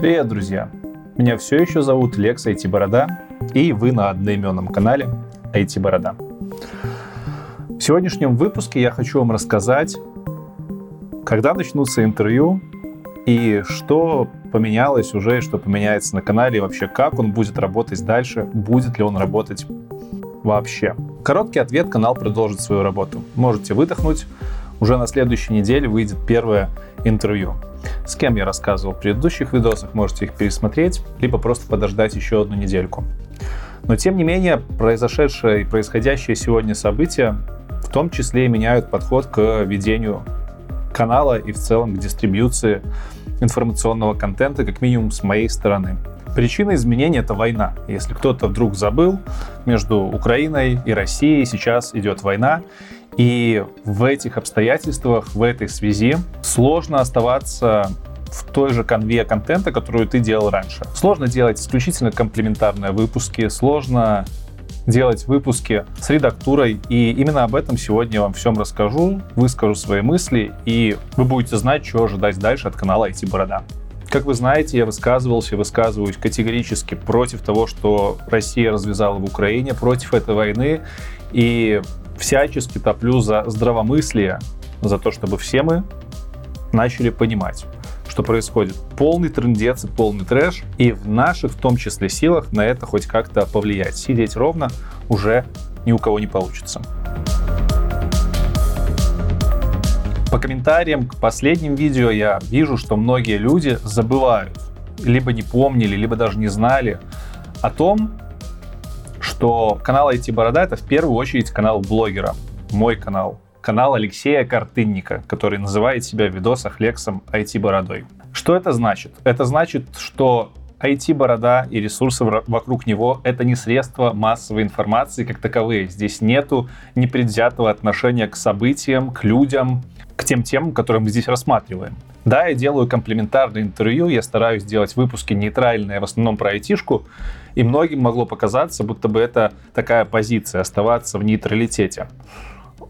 Привет, друзья! Меня все еще зовут Лекс IT Борода, и вы на одноименном канале IT Борода. В сегодняшнем выпуске я хочу вам рассказать, когда начнутся интервью и что поменялось уже, и что поменяется на канале, и вообще как он будет работать дальше, будет ли он работать вообще. Короткий ответ, канал продолжит свою работу. Можете выдохнуть, уже на следующей неделе выйдет первое интервью. С кем я рассказывал в предыдущих видосах, можете их пересмотреть, либо просто подождать еще одну недельку. Но тем не менее, произошедшее и происходящее сегодня события в том числе и меняют подход к ведению канала и в целом к дистрибьюции информационного контента, как минимум с моей стороны. Причина изменения — это война. Если кто-то вдруг забыл, между Украиной и Россией сейчас идет война, и в этих обстоятельствах, в этой связи сложно оставаться в той же конве контента, которую ты делал раньше. Сложно делать исключительно комплементарные выпуски, сложно делать выпуски с редактурой. И именно об этом сегодня я вам всем расскажу, выскажу свои мысли, и вы будете знать, что ожидать дальше от канала IT Борода. Как вы знаете, я высказывался и высказываюсь категорически против того, что Россия развязала в Украине, против этой войны, и всячески топлю за здравомыслие, за то, чтобы все мы начали понимать, что происходит полный трендец и полный трэш, и в наших, в том числе, силах на это хоть как-то повлиять. Сидеть ровно уже ни у кого не получится. По комментариям к последним видео я вижу, что многие люди забывают, либо не помнили, либо даже не знали о том, что канал IT Борода это в первую очередь канал блогера, мой канал, канал Алексея Картынника, который называет себя в видосах Лексом IT Бородой. Что это значит? Это значит, что IT-борода и ресурсы вокруг него — это не средства массовой информации как таковые. Здесь нету непредвзятого отношения к событиям, к людям, к тем темам, которые мы здесь рассматриваем. Да, я делаю комплементарные интервью, я стараюсь делать выпуски нейтральные, в основном про айтишку, и многим могло показаться, будто бы это такая позиция, оставаться в нейтралитете.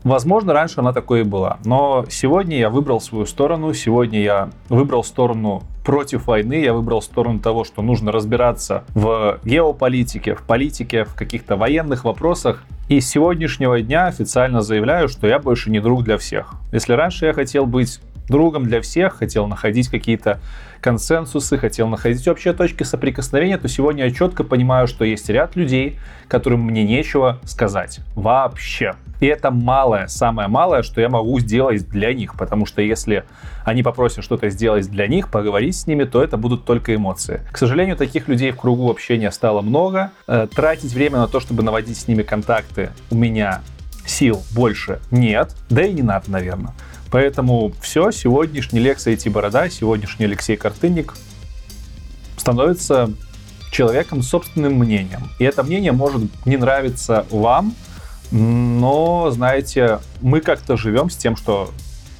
Возможно, раньше она такой и была. Но сегодня я выбрал свою сторону. Сегодня я выбрал сторону против войны. Я выбрал сторону того, что нужно разбираться в геополитике, в политике, в каких-то военных вопросах. И с сегодняшнего дня официально заявляю, что я больше не друг для всех. Если раньше я хотел быть другом для всех, хотел находить какие-то консенсусы, хотел находить общие точки соприкосновения, то сегодня я четко понимаю, что есть ряд людей, которым мне нечего сказать вообще. И это малое, самое малое, что я могу сделать для них, потому что если они попросят что-то сделать для них, поговорить с ними, то это будут только эмоции. К сожалению, таких людей в кругу общения стало много. Э, тратить время на то, чтобы наводить с ними контакты, у меня сил больше нет, да и не надо, наверное. Поэтому все, сегодняшний Лекс IT Борода, сегодняшний Алексей Картынник становится человеком с собственным мнением. И это мнение может не нравиться вам, но, знаете, мы как-то живем с тем, что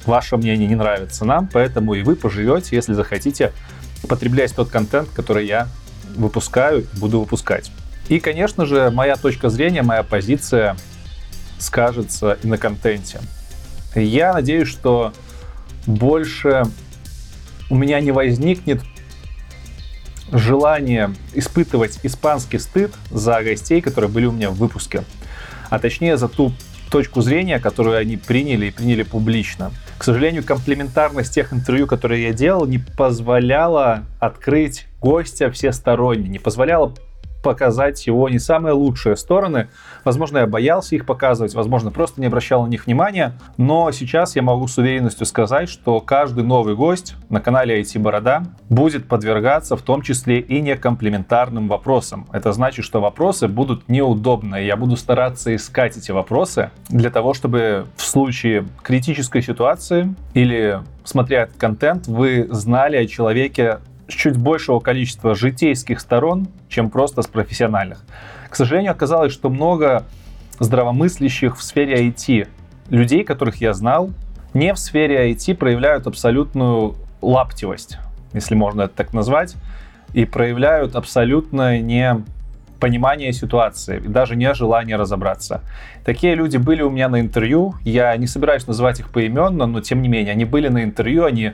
ваше мнение не нравится нам, поэтому и вы поживете, если захотите, потреблять тот контент, который я выпускаю, буду выпускать. И, конечно же, моя точка зрения, моя позиция скажется и на контенте. Я надеюсь, что больше у меня не возникнет желание испытывать испанский стыд за гостей, которые были у меня в выпуске, а точнее за ту точку зрения, которую они приняли и приняли публично. К сожалению, комплементарность тех интервью, которые я делал, не позволяла открыть гостя всесторонне, не позволяла показать его не самые лучшие стороны. Возможно, я боялся их показывать, возможно, просто не обращал на них внимания. Но сейчас я могу с уверенностью сказать, что каждый новый гость на канале IT Борода будет подвергаться в том числе и некомплементарным вопросам. Это значит, что вопросы будут неудобные. Я буду стараться искать эти вопросы для того, чтобы в случае критической ситуации или смотря этот контент, вы знали о человеке чуть большего количества житейских сторон, чем просто с профессиональных. К сожалению, оказалось, что много здравомыслящих в сфере IT людей, которых я знал, не в сфере IT проявляют абсолютную лаптивость, если можно это так назвать, и проявляют абсолютно не понимание ситуации и даже не желание разобраться. Такие люди были у меня на интервью. Я не собираюсь называть их поименно, но тем не менее, они были на интервью, они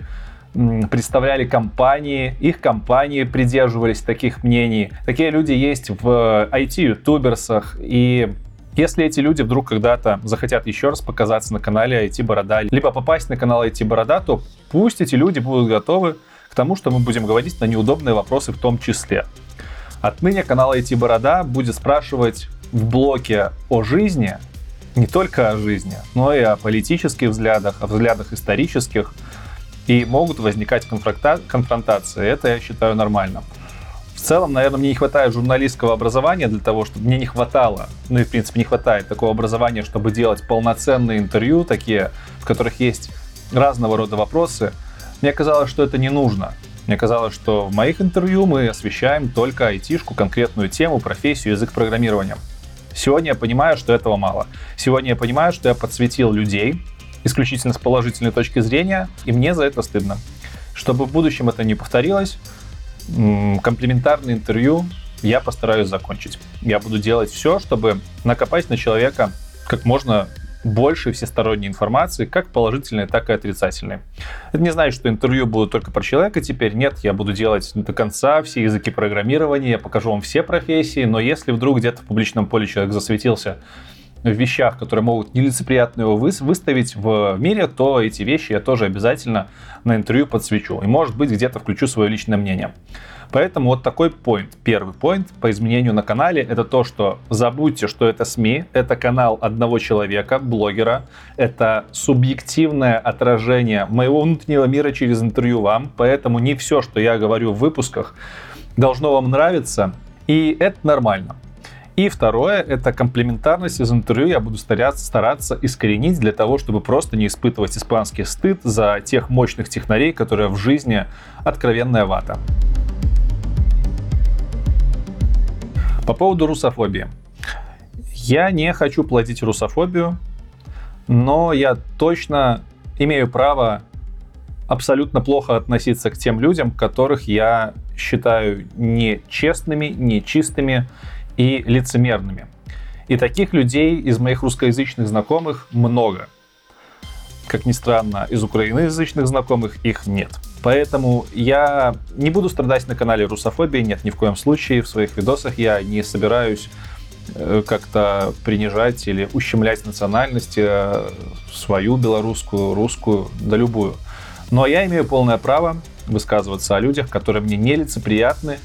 представляли компании, их компании придерживались таких мнений. Такие люди есть в IT-ютуберсах, и если эти люди вдруг когда-то захотят еще раз показаться на канале IT Борода, либо попасть на канал IT Борода, то пусть эти люди будут готовы к тому, что мы будем говорить на неудобные вопросы в том числе. Отныне канал IT Борода будет спрашивать в блоке о жизни, не только о жизни, но и о политических взглядах, о взглядах исторических, и могут возникать конфронтации. Это я считаю нормальным. В целом, наверное, мне не хватает журналистского образования для того, чтобы мне не хватало, ну и в принципе не хватает такого образования, чтобы делать полноценные интервью, такие, в которых есть разного рода вопросы. Мне казалось, что это не нужно. Мне казалось, что в моих интервью мы освещаем только айтишку, конкретную тему, профессию, язык программирования. Сегодня я понимаю, что этого мало. Сегодня я понимаю, что я подсветил людей исключительно с положительной точки зрения, и мне за это стыдно. Чтобы в будущем это не повторилось, комплементарное интервью я постараюсь закончить. Я буду делать все, чтобы накопать на человека как можно больше всесторонней информации, как положительной, так и отрицательной. Это не значит, что интервью будут только про человека теперь. Нет, я буду делать до конца все языки программирования, я покажу вам все профессии, но если вдруг где-то в публичном поле человек засветился вещах, которые могут нелицеприятно его выставить в мире, то эти вещи я тоже обязательно на интервью подсвечу. И, может быть, где-то включу свое личное мнение. Поэтому вот такой point. Первый point по изменению на канале это то, что забудьте, что это СМИ, это канал одного человека, блогера, это субъективное отражение моего внутреннего мира через интервью вам, поэтому не все, что я говорю в выпусках, должно вам нравиться, и это нормально. И второе, это комплементарность из интервью я буду стараться, стараться искоренить для того, чтобы просто не испытывать испанский стыд за тех мощных технарей, которые в жизни откровенная вата. По поводу русофобии. Я не хочу платить русофобию, но я точно имею право абсолютно плохо относиться к тем людям, которых я считаю нечестными, нечистыми и лицемерными. И таких людей из моих русскоязычных знакомых много. Как ни странно, из украиноязычных знакомых их нет. Поэтому я не буду страдать на канале русофобии, нет, ни в коем случае. В своих видосах я не собираюсь э, как-то принижать или ущемлять национальности э, свою белорусскую, русскую, да любую. Но я имею полное право высказываться о людях, которые мне нелицеприятны,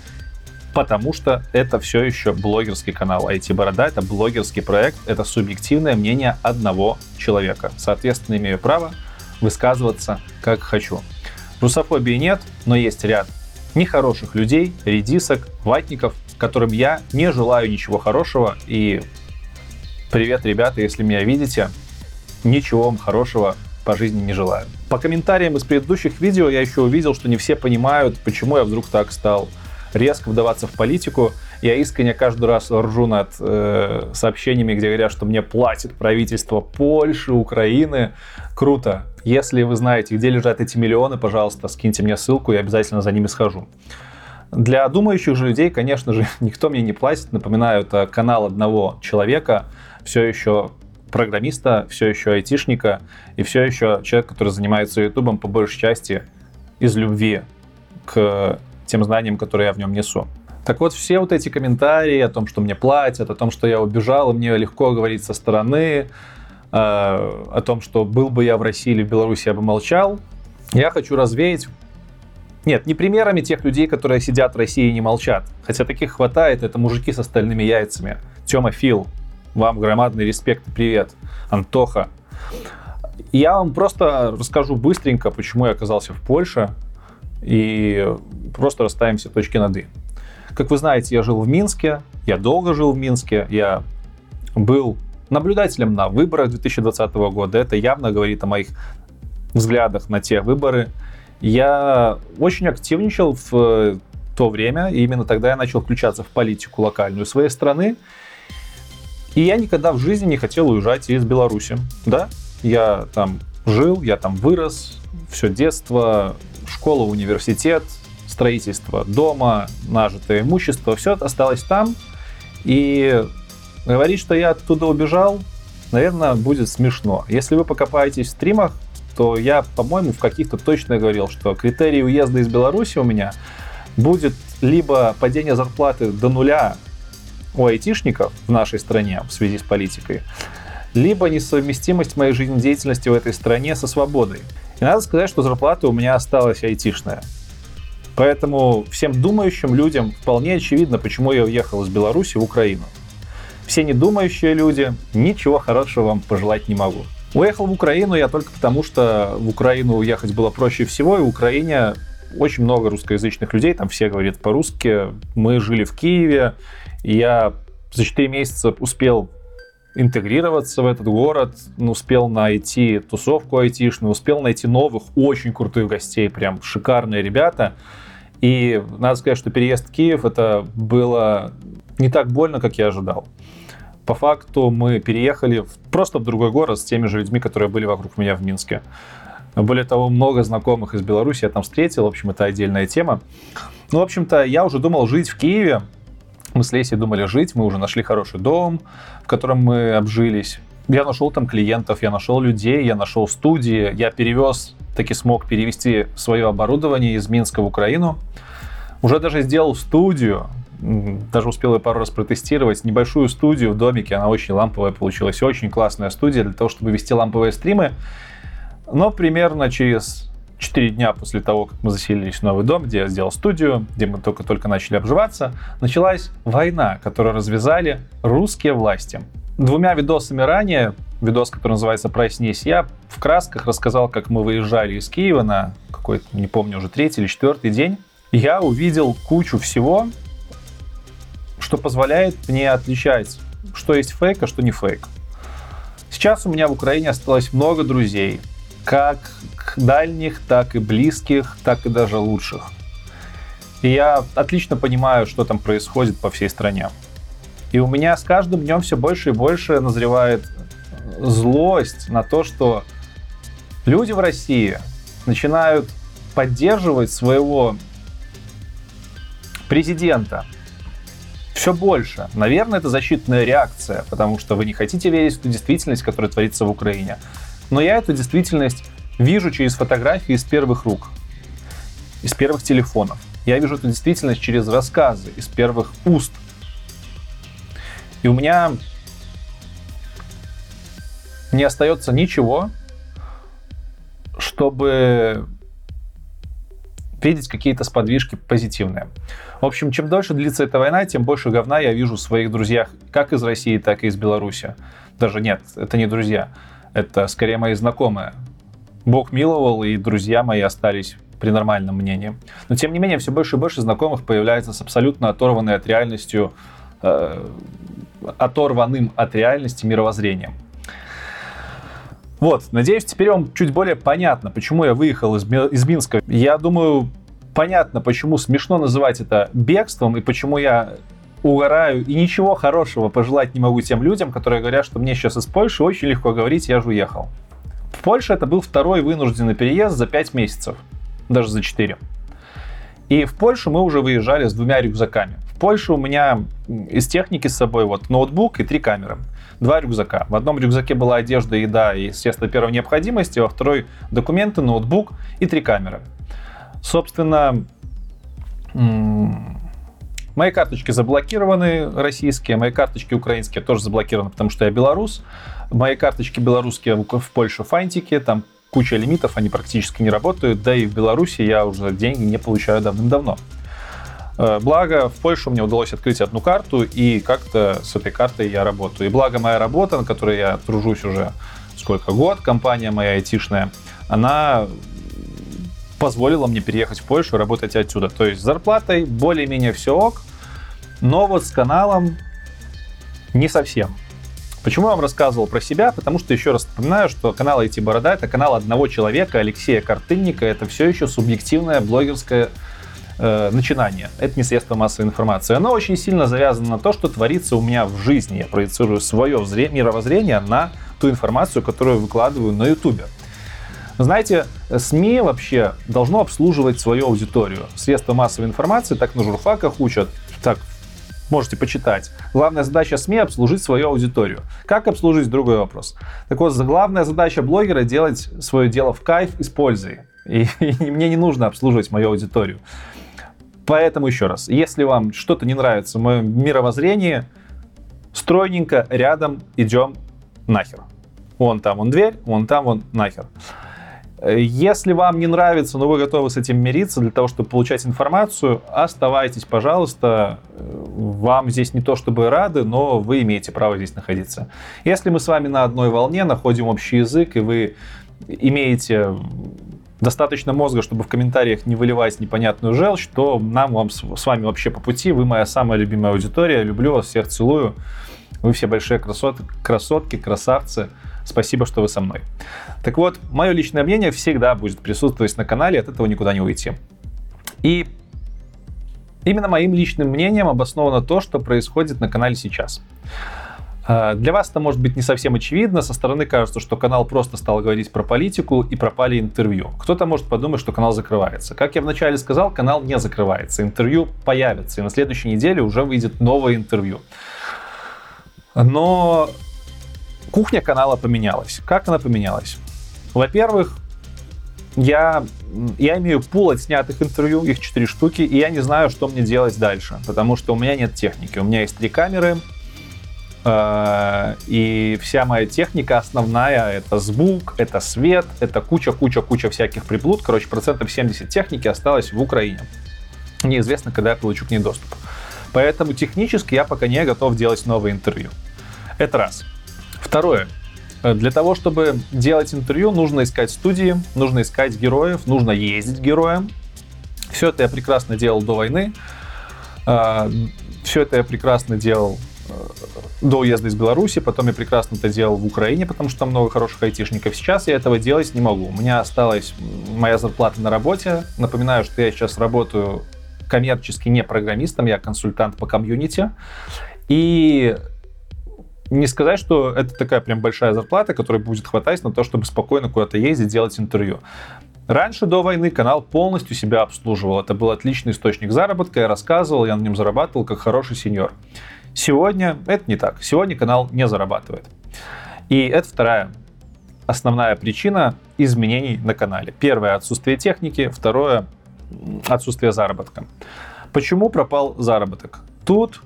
потому что это все еще блогерский канал. IT-борода — это блогерский проект, это субъективное мнение одного человека. Соответственно, имею право высказываться как хочу. Русофобии нет, но есть ряд нехороших людей, редисок, ватников, которым я не желаю ничего хорошего. И привет, ребята, если меня видите, ничего вам хорошего по жизни не желаю. По комментариям из предыдущих видео я еще увидел, что не все понимают, почему я вдруг так стал резко вдаваться в политику. Я искренне каждый раз ржу над э, сообщениями, где говорят, что мне платит правительство Польши, Украины. Круто. Если вы знаете, где лежат эти миллионы, пожалуйста, скиньте мне ссылку, я обязательно за ними схожу. Для думающих же людей, конечно же, никто мне не платит. Напоминаю, это канал одного человека, все еще программиста, все еще айтишника и все еще человек, который занимается ютубом по большей части из любви к тем знаниям, которые я в нем несу. Так вот, все вот эти комментарии о том, что мне платят, о том, что я убежал, и мне легко говорить со стороны, э, о том, что был бы я в России или в Беларуси, я бы молчал, я хочу развеять нет, не примерами тех людей, которые сидят в России и не молчат. Хотя таких хватает, это мужики с остальными яйцами. Тёма Фил, вам громадный респект и привет. Антоха. Я вам просто расскажу быстренько, почему я оказался в Польше и просто расставим все точки над «и». Как вы знаете, я жил в Минске, я долго жил в Минске, я был наблюдателем на выборах 2020 года. Это явно говорит о моих взглядах на те выборы. Я очень активничал в то время, и именно тогда я начал включаться в политику локальную своей страны. И я никогда в жизни не хотел уезжать из Беларуси. Да, я там жил, я там вырос, все детство, школа, университет, строительство дома, нажитое имущество, все осталось там. И говорить, что я оттуда убежал, наверное, будет смешно. Если вы покопаетесь в стримах, то я, по-моему, в каких-то точно говорил, что критерий уезда из Беларуси у меня будет либо падение зарплаты до нуля у айтишников в нашей стране в связи с политикой, либо несовместимость моей жизнедеятельности в этой стране со свободой. И надо сказать, что зарплата у меня осталась айтишная. Поэтому всем думающим людям вполне очевидно, почему я уехал из Беларуси в Украину. Все недумающие люди, ничего хорошего вам пожелать не могу. Уехал в Украину я только потому, что в Украину уехать было проще всего, и в Украине очень много русскоязычных людей, там все говорят по-русски. Мы жили в Киеве, я за 4 месяца успел интегрироваться в этот город, успел найти тусовку айтишную, успел найти новых, очень крутых гостей, прям шикарные ребята. И надо сказать, что переезд в Киев это было не так больно, как я ожидал. По факту мы переехали в, просто в другой город с теми же людьми, которые были вокруг меня в Минске. Более того, много знакомых из Беларуси я там встретил. В общем, это отдельная тема. Ну, в общем-то, я уже думал жить в Киеве. Мы с Лесей думали жить. Мы уже нашли хороший дом, в котором мы обжились. Я нашел там клиентов, я нашел людей, я нашел студии. Я перевез, таки смог перевести свое оборудование из Минска в Украину. Уже даже сделал студию, даже успел ее пару раз протестировать, небольшую студию в домике, она очень ламповая получилась, очень классная студия для того, чтобы вести ламповые стримы. Но примерно через 4 дня после того, как мы заселились в новый дом, где я сделал студию, где мы только-только начали обживаться, началась война, которую развязали русские власти. Двумя видосами ранее, видос, который называется «Проснись», я в красках рассказал, как мы выезжали из Киева на какой-то, не помню, уже третий или четвертый день. Я увидел кучу всего, что позволяет мне отличать, что есть фейк, а что не фейк. Сейчас у меня в Украине осталось много друзей, как дальних, так и близких, так и даже лучших. И я отлично понимаю, что там происходит по всей стране. И у меня с каждым днем все больше и больше назревает злость на то, что люди в России начинают поддерживать своего президента все больше. Наверное, это защитная реакция, потому что вы не хотите верить в ту действительность, которая творится в Украине. Но я эту действительность вижу через фотографии из первых рук, из первых телефонов. Я вижу эту действительность через рассказы из первых уст. И у меня не остается ничего, чтобы видеть какие-то сподвижки позитивные. В общем, чем дольше длится эта война, тем больше говна я вижу в своих друзьях, как из России, так и из Беларуси. Даже нет, это не друзья. Это скорее мои знакомые. Бог миловал, и друзья мои остались при нормальном мнении. Но тем не менее, все больше и больше знакомых появляется с абсолютно оторванной от реальностью, э, оторванным от реальности мировоззрением. Вот, надеюсь, теперь вам чуть более понятно, почему я выехал из, из Минска. Я думаю, понятно, почему смешно называть это бегством и почему я угораю и ничего хорошего пожелать не могу тем людям, которые говорят, что мне сейчас из Польши очень легко говорить, я же уехал. В Польше это был второй вынужденный переезд за 5 месяцев, даже за 4. И в Польшу мы уже выезжали с двумя рюкзаками. В Польше у меня из техники с собой вот ноутбук и три камеры. Два рюкзака. В одном рюкзаке была одежда, еда и, естественно, первой необходимости, во второй документы, ноутбук и три камеры. Собственно, Мои карточки заблокированы российские, мои карточки украинские тоже заблокированы, потому что я белорус. Мои карточки белорусские в Польше фантики, там куча лимитов, они практически не работают, да и в Беларуси я уже деньги не получаю давным-давно. Э, благо, в Польше мне удалось открыть одну карту, и как-то с этой картой я работаю. И благо моя работа, на которой я тружусь уже сколько год, компания моя айтишная, она позволило мне переехать в Польшу работать отсюда. То есть с зарплатой более-менее все ок, но вот с каналом не совсем. Почему я вам рассказывал про себя? Потому что, еще раз напоминаю, что канал IT Борода — это канал одного человека, Алексея Картынника. Это все еще субъективное блогерское э, начинание. Это не средство массовой информации. Оно очень сильно завязано на то, что творится у меня в жизни. Я проецирую свое мировоззрение на ту информацию, которую выкладываю на YouTube. Знаете, СМИ вообще должно обслуживать свою аудиторию. Средства массовой информации так на журфаках учат, так Можете почитать. Главная задача СМИ — обслужить свою аудиторию. Как обслужить — другой вопрос. Так вот, главная задача блогера — делать свое дело в кайф и с пользой. И, и мне не нужно обслуживать мою аудиторию. Поэтому еще раз, если вам что-то не нравится в моем мировоззрении, стройненько рядом идем нахер. Вон там вон дверь, вон там вон нахер. Если вам не нравится, но вы готовы с этим мириться для того, чтобы получать информацию, оставайтесь, пожалуйста. Вам здесь не то чтобы рады, но вы имеете право здесь находиться. Если мы с вами на одной волне, находим общий язык, и вы имеете достаточно мозга, чтобы в комментариях не выливать непонятную желчь, то нам вам с вами вообще по пути. Вы моя самая любимая аудитория. Люблю вас, всех целую. Вы все большие красот, красотки, красавцы. Спасибо, что вы со мной. Так вот, мое личное мнение всегда будет присутствовать на канале, от этого никуда не уйти. И именно моим личным мнением обосновано то, что происходит на канале сейчас. А, для вас это может быть не совсем очевидно. Со стороны кажется, что канал просто стал говорить про политику и пропали интервью. Кто-то может подумать, что канал закрывается. Как я вначале сказал, канал не закрывается. Интервью появится, и на следующей неделе уже выйдет новое интервью. Но кухня канала поменялась. Как она поменялась? Во-первых, я, я имею пул от снятых интервью, их 4 штуки, и я не знаю, что мне делать дальше, потому что у меня нет техники. У меня есть три камеры, э, и вся моя техника основная — это звук, это свет, это куча-куча-куча всяких приблуд. Короче, процентов 70 техники осталось в Украине. Неизвестно, когда я получу к ней доступ. Поэтому технически я пока не готов делать новое интервью. Это раз. Второе. Для того, чтобы делать интервью, нужно искать студии, нужно искать героев, нужно ездить героям. Все это я прекрасно делал до войны. Э, Все это я прекрасно делал э, до уезда из Беларуси, потом я прекрасно это делал в Украине, потому что там много хороших айтишников. Сейчас я этого делать не могу. У меня осталась моя зарплата на работе. Напоминаю, что я сейчас работаю коммерчески не программистом, я консультант по комьюнити. И не сказать, что это такая прям большая зарплата, которая будет хватать на то, чтобы спокойно куда-то ездить, делать интервью. Раньше, до войны, канал полностью себя обслуживал. Это был отличный источник заработка. Я рассказывал, я на нем зарабатывал как хороший сеньор. Сегодня это не так. Сегодня канал не зарабатывает. И это вторая основная причина изменений на канале. Первое — отсутствие техники. Второе — отсутствие заработка. Почему пропал заработок? Тут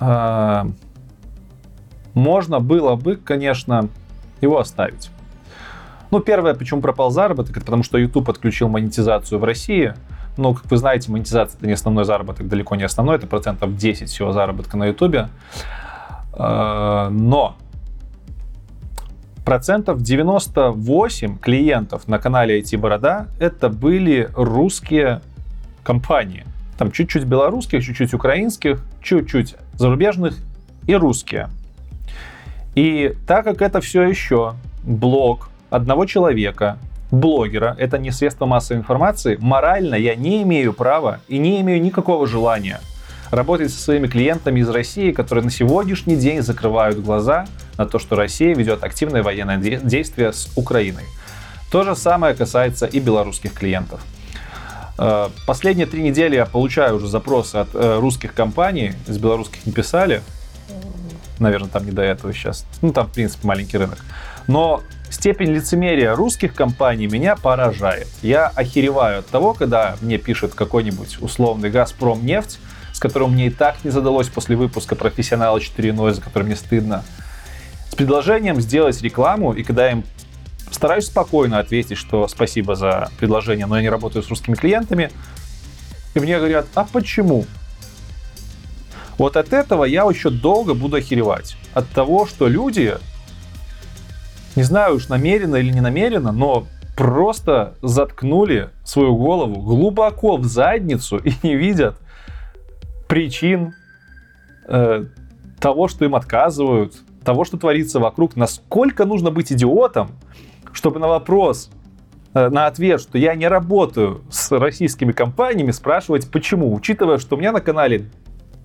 э, можно было бы, конечно, его оставить. Ну, первое, почему пропал заработок, это потому что YouTube отключил монетизацию в России. Но, как вы знаете, монетизация это не основной заработок, далеко не основной, это процентов 10 всего заработка на YouTube. А, но процентов 98 клиентов на канале IT Борода это были русские компании. Там чуть-чуть белорусских, чуть-чуть украинских, чуть-чуть зарубежных и русские. И так как это все еще блог одного человека, блогера, это не средство массовой информации, морально я не имею права и не имею никакого желания работать со своими клиентами из России, которые на сегодняшний день закрывают глаза на то, что Россия ведет активное военное действие с Украиной. То же самое касается и белорусских клиентов. Э, последние три недели я получаю уже запросы от э, русских компаний, из белорусских не писали, наверное, там не до этого сейчас. Ну, там, в принципе, маленький рынок. Но степень лицемерия русских компаний меня поражает. Я охереваю от того, когда мне пишет какой-нибудь условный «Газпром нефть», с которым мне и так не задалось после выпуска «Профессионала 4.0», за который мне стыдно, с предложением сделать рекламу, и когда им стараюсь спокойно ответить, что спасибо за предложение, но я не работаю с русскими клиентами, и мне говорят, а почему? Вот от этого я еще долго буду охеревать. От того, что люди, не знаю уж намеренно или не намеренно, но просто заткнули свою голову глубоко в задницу и не видят причин э, того, что им отказывают, того, что творится вокруг. Насколько нужно быть идиотом, чтобы на вопрос, э, на ответ, что я не работаю с российскими компаниями, спрашивать почему, учитывая, что у меня на канале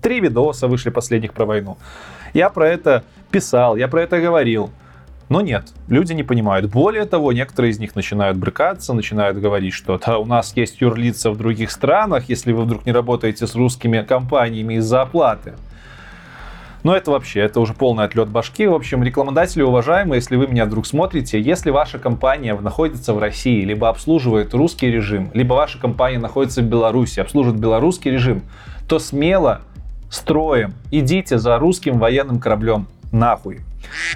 Три видоса вышли последних про войну. Я про это писал, я про это говорил. Но нет, люди не понимают. Более того, некоторые из них начинают брыкаться, начинают говорить, что да, у нас есть юрлица в других странах, если вы вдруг не работаете с русскими компаниями из-за оплаты. Но это вообще, это уже полный отлет башки. В общем, рекламодатели уважаемые, если вы меня вдруг смотрите, если ваша компания находится в России, либо обслуживает русский режим, либо ваша компания находится в Беларуси, обслуживает белорусский режим, то смело строим, идите за русским военным кораблем нахуй.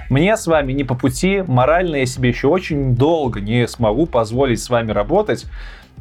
Мне с вами не по пути, морально я себе еще очень долго не смогу позволить с вами работать.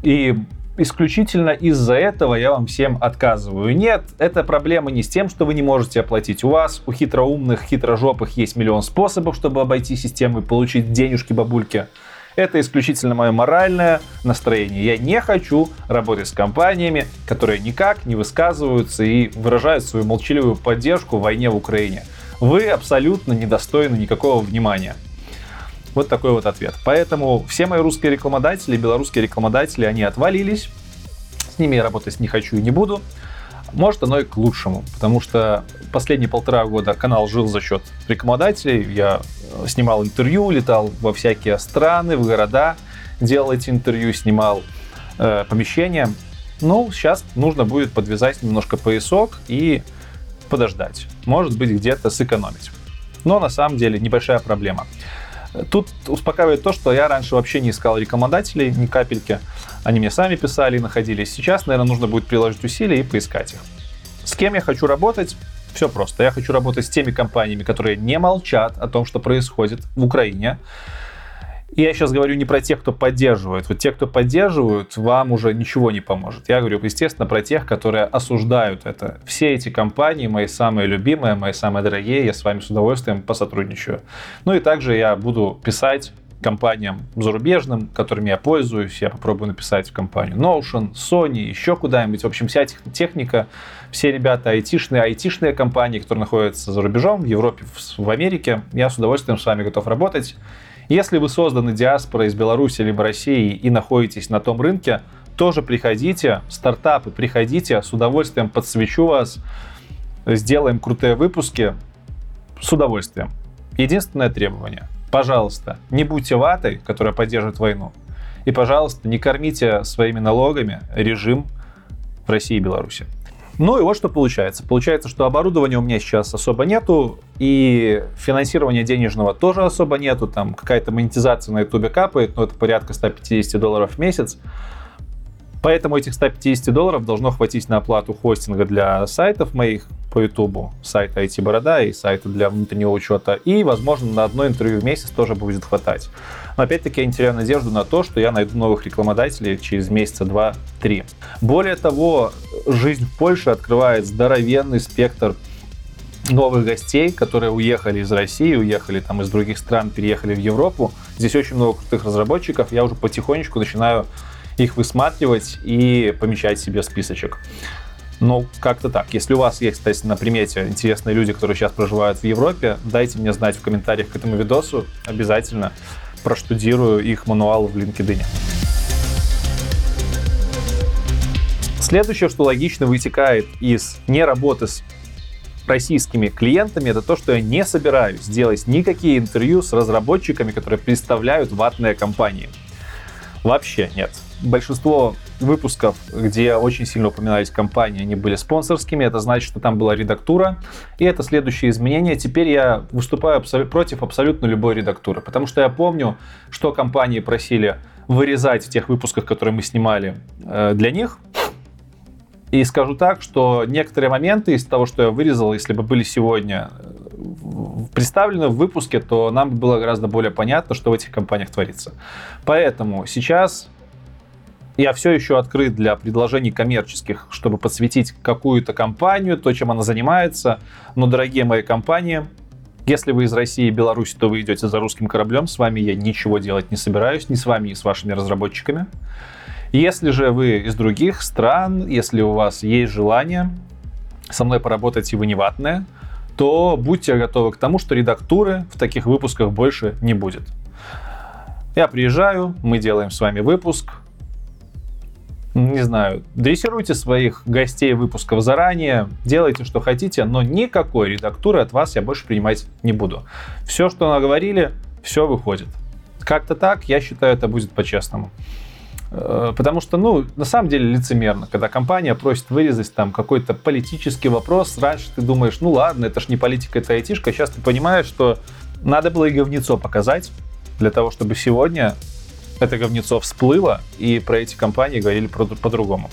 И исключительно из-за этого я вам всем отказываю. Нет, это проблема не с тем, что вы не можете оплатить. У вас, у хитроумных, хитрожопых есть миллион способов, чтобы обойти систему и получить денежки бабульки. Это исключительно мое моральное настроение. Я не хочу работать с компаниями, которые никак не высказываются и выражают свою молчаливую поддержку в войне в Украине. Вы абсолютно недостойны никакого внимания. Вот такой вот ответ. Поэтому все мои русские рекламодатели, белорусские рекламодатели, они отвалились. С ними я работать не хочу и не буду. Может, оно и к лучшему, потому что последние полтора года канал жил за счет рекламодателей. Я э, снимал интервью, летал во всякие страны, в города, делал эти интервью, снимал э, помещения. Ну, сейчас нужно будет подвязать немножко поясок и подождать. Может быть, где-то сэкономить. Но на самом деле небольшая проблема. Тут успокаивает то, что я раньше вообще не искал рекомендателей, ни капельки. Они мне сами писали и находились. Сейчас, наверное, нужно будет приложить усилия и поискать их. С кем я хочу работать? Все просто. Я хочу работать с теми компаниями, которые не молчат о том, что происходит в Украине, я сейчас говорю не про тех, кто поддерживает. Вот те, кто поддерживают, вам уже ничего не поможет. Я говорю, естественно, про тех, которые осуждают это. Все эти компании, мои самые любимые, мои самые дорогие, я с вами с удовольствием посотрудничаю. Ну и также я буду писать компаниям зарубежным, которыми я пользуюсь. Я попробую написать в компанию Notion, Sony, еще куда-нибудь. В общем, вся техника, все ребята айтишные, айтишные компании, которые находятся за рубежом, в Европе, в Америке. Я с удовольствием с вами готов работать. Если вы созданы диаспорой из Беларуси либо России и находитесь на том рынке, тоже приходите, стартапы, приходите, с удовольствием подсвечу вас, сделаем крутые выпуски, с удовольствием. Единственное требование, пожалуйста, не будьте ватой, которая поддерживает войну, и, пожалуйста, не кормите своими налогами режим в России и Беларуси. Ну и вот что получается. Получается, что оборудования у меня сейчас особо нету, и финансирования денежного тоже особо нету. Там какая-то монетизация на ютубе капает, но это порядка 150 долларов в месяц. Поэтому этих 150 долларов должно хватить на оплату хостинга для сайтов моих по Ютубу, сайта IT Борода и сайта для внутреннего учета. И, возможно, на одно интервью в месяц тоже будет хватать. Но опять-таки я не теряю надежду на то, что я найду новых рекламодателей через месяца два-три. Более того, жизнь в Польше открывает здоровенный спектр новых гостей, которые уехали из России, уехали там из других стран, переехали в Европу. Здесь очень много крутых разработчиков. Я уже потихонечку начинаю их высматривать и помещать себе списочек. Ну, как-то так. Если у вас есть, кстати, на примете интересные люди, которые сейчас проживают в Европе, дайте мне знать в комментариях к этому видосу. Обязательно проштудирую их мануал в LinkedIn. Следующее, что логично вытекает из неработы с российскими клиентами, это то, что я не собираюсь делать никакие интервью с разработчиками, которые представляют ватные компании. Вообще нет большинство выпусков, где очень сильно упоминались компании, они были спонсорскими. Это значит, что там была редактура. И это следующее изменение. Теперь я выступаю абсол- против абсолютно любой редактуры. Потому что я помню, что компании просили вырезать в тех выпусках, которые мы снимали э, для них. И скажу так, что некоторые моменты из того, что я вырезал, если бы были сегодня э, представлены в выпуске, то нам было гораздо более понятно, что в этих компаниях творится. Поэтому сейчас я все еще открыт для предложений коммерческих, чтобы подсветить какую-то компанию, то, чем она занимается. Но, дорогие мои компании, если вы из России и Беларуси, то вы идете за русским кораблем. С вами я ничего делать не собираюсь, ни с вами, ни с вашими разработчиками. Если же вы из других стран, если у вас есть желание со мной поработать и вы не ватные, то будьте готовы к тому, что редактуры в таких выпусках больше не будет. Я приезжаю, мы делаем с вами выпуск, не знаю, дрессируйте своих гостей выпусков заранее, делайте, что хотите, но никакой редактуры от вас я больше принимать не буду. Все, что наговорили, все выходит. Как-то так, я считаю, это будет по-честному. Э, потому что, ну, на самом деле лицемерно, когда компания просит вырезать там какой-то политический вопрос, раньше ты думаешь, ну ладно, это ж не политика, это айтишка, сейчас ты понимаешь, что надо было и говнецо показать для того, чтобы сегодня это говнецо всплыло и про эти компании говорили по-другому.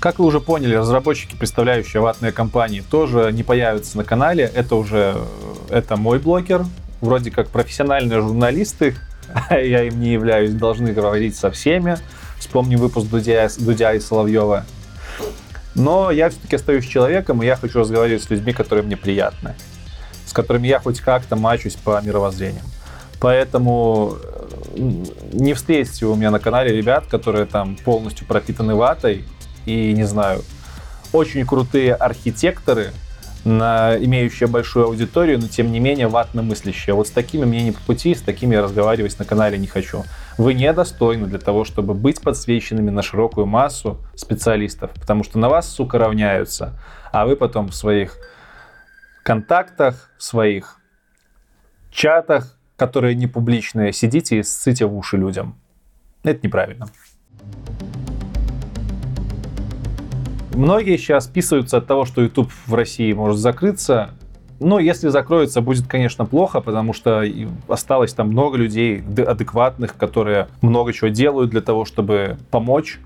Как вы уже поняли, разработчики, представляющие ватные компании, тоже не появятся на канале. Это уже это мой блогер. Вроде как профессиональные журналисты, я им не являюсь, должны говорить со всеми. Вспомним выпуск Дудя, Дудя и Соловьева. Но я все-таки остаюсь человеком, и я хочу разговаривать с людьми, которые мне приятны, с которыми я хоть как-то мачусь по мировоззрениям. Поэтому э, не встретите у меня на канале ребят, которые там полностью пропитаны ватой и, не знаю, очень крутые архитекторы, на, имеющие большую аудиторию, но тем не менее ватно мыслящие. Вот с такими мне не по пути, с такими я разговаривать на канале не хочу. Вы недостойны для того, чтобы быть подсвеченными на широкую массу специалистов, потому что на вас, сука, равняются, а вы потом в своих контактах, в своих чатах, которые не публичные, сидите и ссыте в уши людям. Это неправильно. Многие сейчас списываются от того, что YouTube в России может закрыться. Но если закроется, будет, конечно, плохо, потому что осталось там много людей адекватных, которые много чего делают для того, чтобы помочь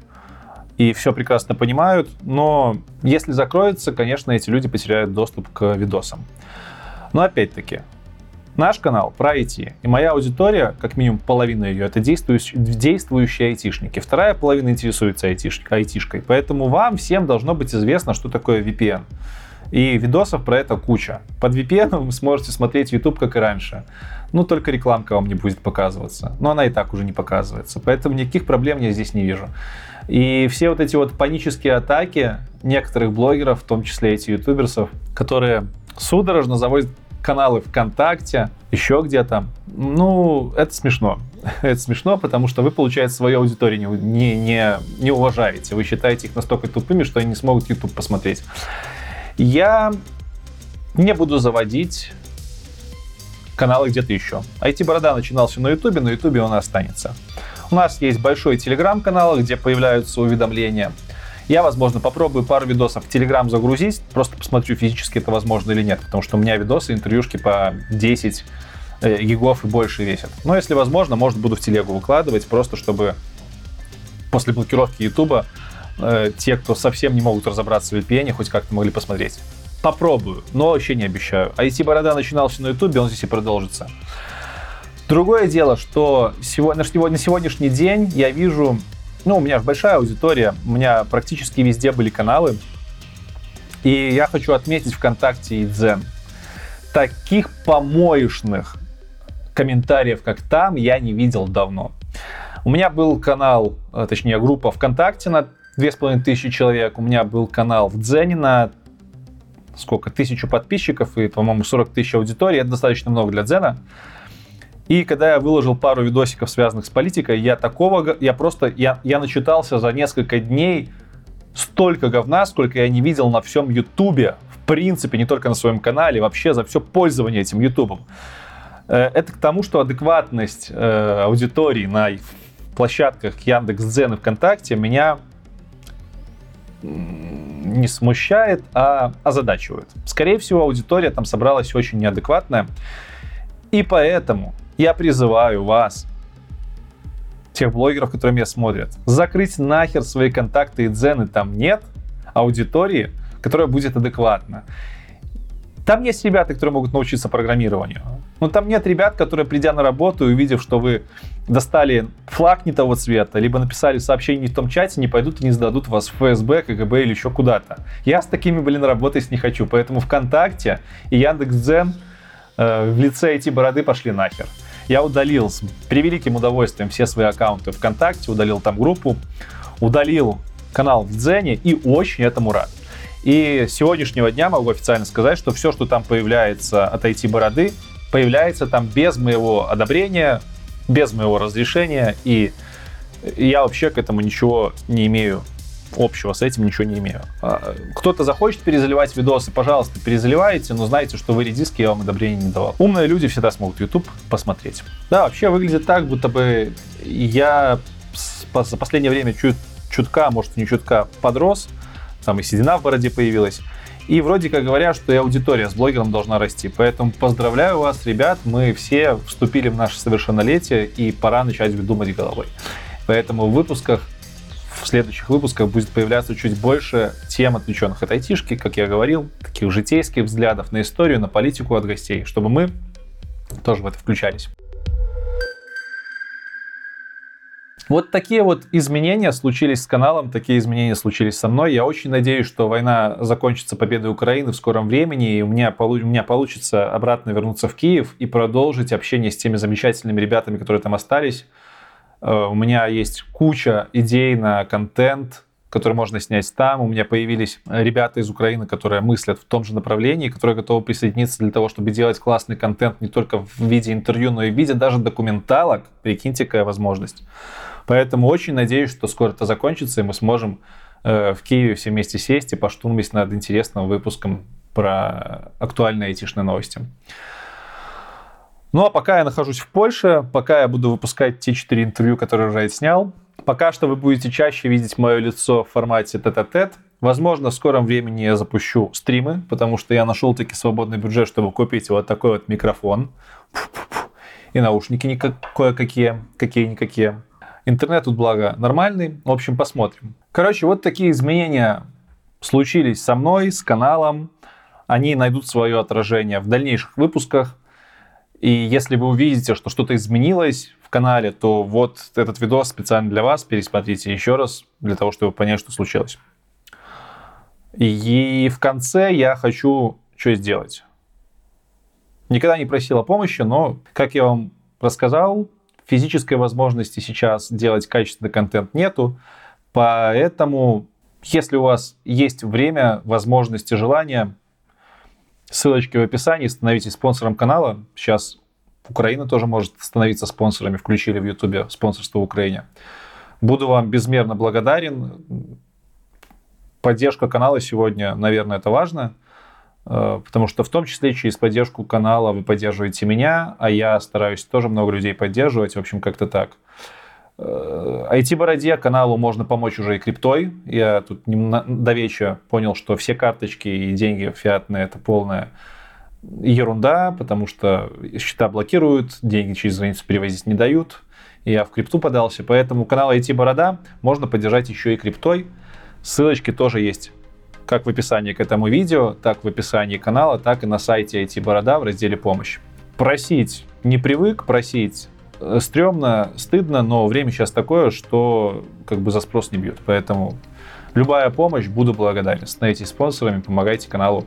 и все прекрасно понимают, но если закроется, конечно, эти люди потеряют доступ к видосам. Но опять-таки, Наш канал про IT. И моя аудитория, как минимум половина ее, это действующие, действующие айтишники. Вторая половина интересуется айтишкой, айтишкой. Поэтому вам всем должно быть известно, что такое VPN. И видосов про это куча. Под VPN вы сможете смотреть YouTube, как и раньше. Ну, только рекламка вам не будет показываться. Но она и так уже не показывается. Поэтому никаких проблем я здесь не вижу. И все вот эти вот панические атаки некоторых блогеров, в том числе эти ютуберсов, которые судорожно заводят каналы ВКонтакте, еще где-то. Ну, это смешно. это смешно, потому что вы, получается, свою аудиторию не, не, не уважаете. Вы считаете их настолько тупыми, что они не смогут YouTube посмотреть. Я не буду заводить каналы где-то еще. IT-борода начинался на YouTube, на YouTube он останется. У нас есть большой телеграм-канал, где появляются уведомления – я, возможно, попробую пару видосов в Telegram загрузить, просто посмотрю, физически это возможно или нет, потому что у меня видосы, интервьюшки по 10 э, гигов и больше весят. Но если возможно, может, буду в телегу выкладывать, просто чтобы после блокировки YouTube э, те, кто совсем не могут разобраться в VPN, хоть как-то могли посмотреть. Попробую, но вообще не обещаю. IT-борода начинался на YouTube, он здесь и продолжится. Другое дело, что сегодня, на сегодняшний день я вижу ну, у меня же большая аудитория, у меня практически везде были каналы. И я хочу отметить ВКонтакте и Дзен. Таких помоечных комментариев, как там, я не видел давно. У меня был канал, э, точнее, группа ВКонтакте на 2500 человек. У меня был канал в Дзене на сколько, тысячу подписчиков и, по-моему, 40 тысяч аудитории. Это достаточно много для Дзена. И когда я выложил пару видосиков, связанных с политикой, я такого, я просто, я, я начитался за несколько дней столько говна, сколько я не видел на всем Ютубе, в принципе, не только на своем канале, вообще за все пользование этим Ютубом. Э, это к тому, что адекватность э, аудитории на площадках Яндекс.Дзен и ВКонтакте меня не смущает, а озадачивает. Скорее всего, аудитория там собралась очень неадекватная. И поэтому я призываю вас, тех блогеров, которые меня смотрят, закрыть нахер свои контакты и дзены. Там нет аудитории, которая будет адекватна. Там есть ребята, которые могут научиться программированию. Но там нет ребят, которые, придя на работу и увидев, что вы достали флаг не того цвета, либо написали сообщение не в том чате, не пойдут и не сдадут вас в ФСБ, КГБ или еще куда-то. Я с такими, блин, работать не хочу. Поэтому ВКонтакте и Яндекс.Дзен э, в лице эти бороды пошли нахер. Я удалил с превеликим удовольствием все свои аккаунты ВКонтакте, удалил там группу, удалил канал в Дзене и очень этому рад. И с сегодняшнего дня могу официально сказать, что все, что там появляется от IT-бороды, появляется там без моего одобрения, без моего разрешения, и я вообще к этому ничего не имею общего с этим ничего не имею. А, кто-то захочет перезаливать видосы, пожалуйста, перезаливайте, но знайте, что вы редиски я вам одобрения не давал. Умные люди всегда смогут YouTube посмотреть. Да, вообще выглядит так, будто бы я за последнее время чуть, чутка, может, не чутка, подрос. Там и седина в бороде появилась. И вроде как говорят, что и аудитория с блогером должна расти. Поэтому поздравляю вас, ребят, мы все вступили в наше совершеннолетие, и пора начать думать головой. Поэтому в выпусках в следующих выпусках будет появляться чуть больше тем, отвлеченных от айтишки, как я говорил, таких житейских взглядов на историю, на политику от гостей, чтобы мы тоже в это включались. Вот такие вот изменения случились с каналом, такие изменения случились со мной. Я очень надеюсь, что война закончится победой Украины в скором времени, и у меня, у меня получится обратно вернуться в Киев и продолжить общение с теми замечательными ребятами, которые там остались. Э, у меня есть куча идей на контент, который можно снять там. У меня появились ребята из Украины, которые мыслят в том же направлении, которые готовы присоединиться для того, чтобы делать классный контент не только в виде интервью, но и в виде даже документалок. Прикиньте, какая возможность. Поэтому очень надеюсь, что скоро это закончится, и мы сможем э, в Киеве все вместе сесть и поштурмить над интересным выпуском про актуальные айтишные новости. Ну а пока я нахожусь в Польше, пока я буду выпускать те четыре интервью, которые уже снял, пока что вы будете чаще видеть мое лицо в формате тет-а-тет. Возможно, в скором времени я запущу стримы, потому что я нашел таки свободный бюджет, чтобы купить вот такой вот микрофон. И наушники кое-какие, какие-никакие. Интернет тут, благо, нормальный. В общем, посмотрим. Короче, вот такие изменения случились со мной, с каналом. Они найдут свое отражение в дальнейших выпусках. И если вы увидите, что что-то изменилось в канале, то вот этот видос специально для вас. Пересмотрите еще раз, для того, чтобы понять, что случилось. И в конце я хочу что сделать. Никогда не просил о помощи, но, как я вам рассказал, физической возможности сейчас делать качественный контент нету. Поэтому, если у вас есть время, возможности, желание, Ссылочки в описании. Становитесь спонсором канала. Сейчас Украина тоже может становиться спонсорами. Включили в Ютубе спонсорство в Украине. Буду вам безмерно благодарен. Поддержка канала сегодня, наверное, это важно. Э, потому что в том числе через поддержку канала вы поддерживаете меня, а я стараюсь тоже много людей поддерживать. В общем, как-то так. IT-бороде э, каналу можно помочь уже и криптой. Я тут до понял, что все карточки и деньги фиатные это полная ерунда, потому что счета блокируют, деньги через границу перевозить не дают. Я в крипту подался, поэтому канал IT-борода можно поддержать еще и криптой. Ссылочки тоже есть как в описании к этому видео, так в описании канала, так и на сайте IT-борода в разделе «Помощь». Просить не привык, просить стрёмно, стыдно, но время сейчас такое, что как бы за спрос не бьют. Поэтому любая помощь, буду благодарен. Становитесь спонсорами, помогайте каналу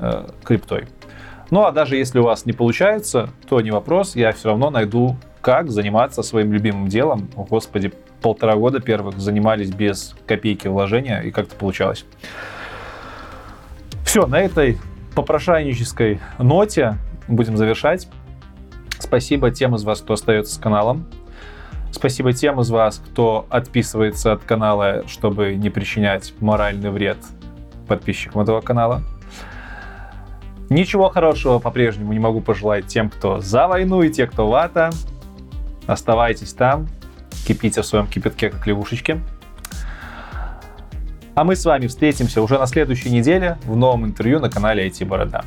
э, криптой. Ну а даже если у вас не получается, то не вопрос, я все равно найду, как заниматься своим любимым делом. О, господи, полтора года первых занимались без копейки вложения, и как-то получалось. Все, на этой попрошайнической ноте будем завершать. Спасибо тем из вас, кто остается с каналом. Спасибо тем из вас, кто отписывается от канала, чтобы не причинять моральный вред подписчикам этого канала. Ничего хорошего по-прежнему не могу пожелать тем, кто за войну и те, кто вата. Оставайтесь там, кипите в своем кипятке, как лягушечки. А мы с вами встретимся уже на следующей неделе в новом интервью на канале IT Борода.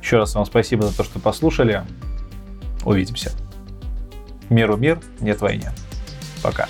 Еще раз вам спасибо за то, что послушали. Увидимся. Миру мир, нет войне. Пока.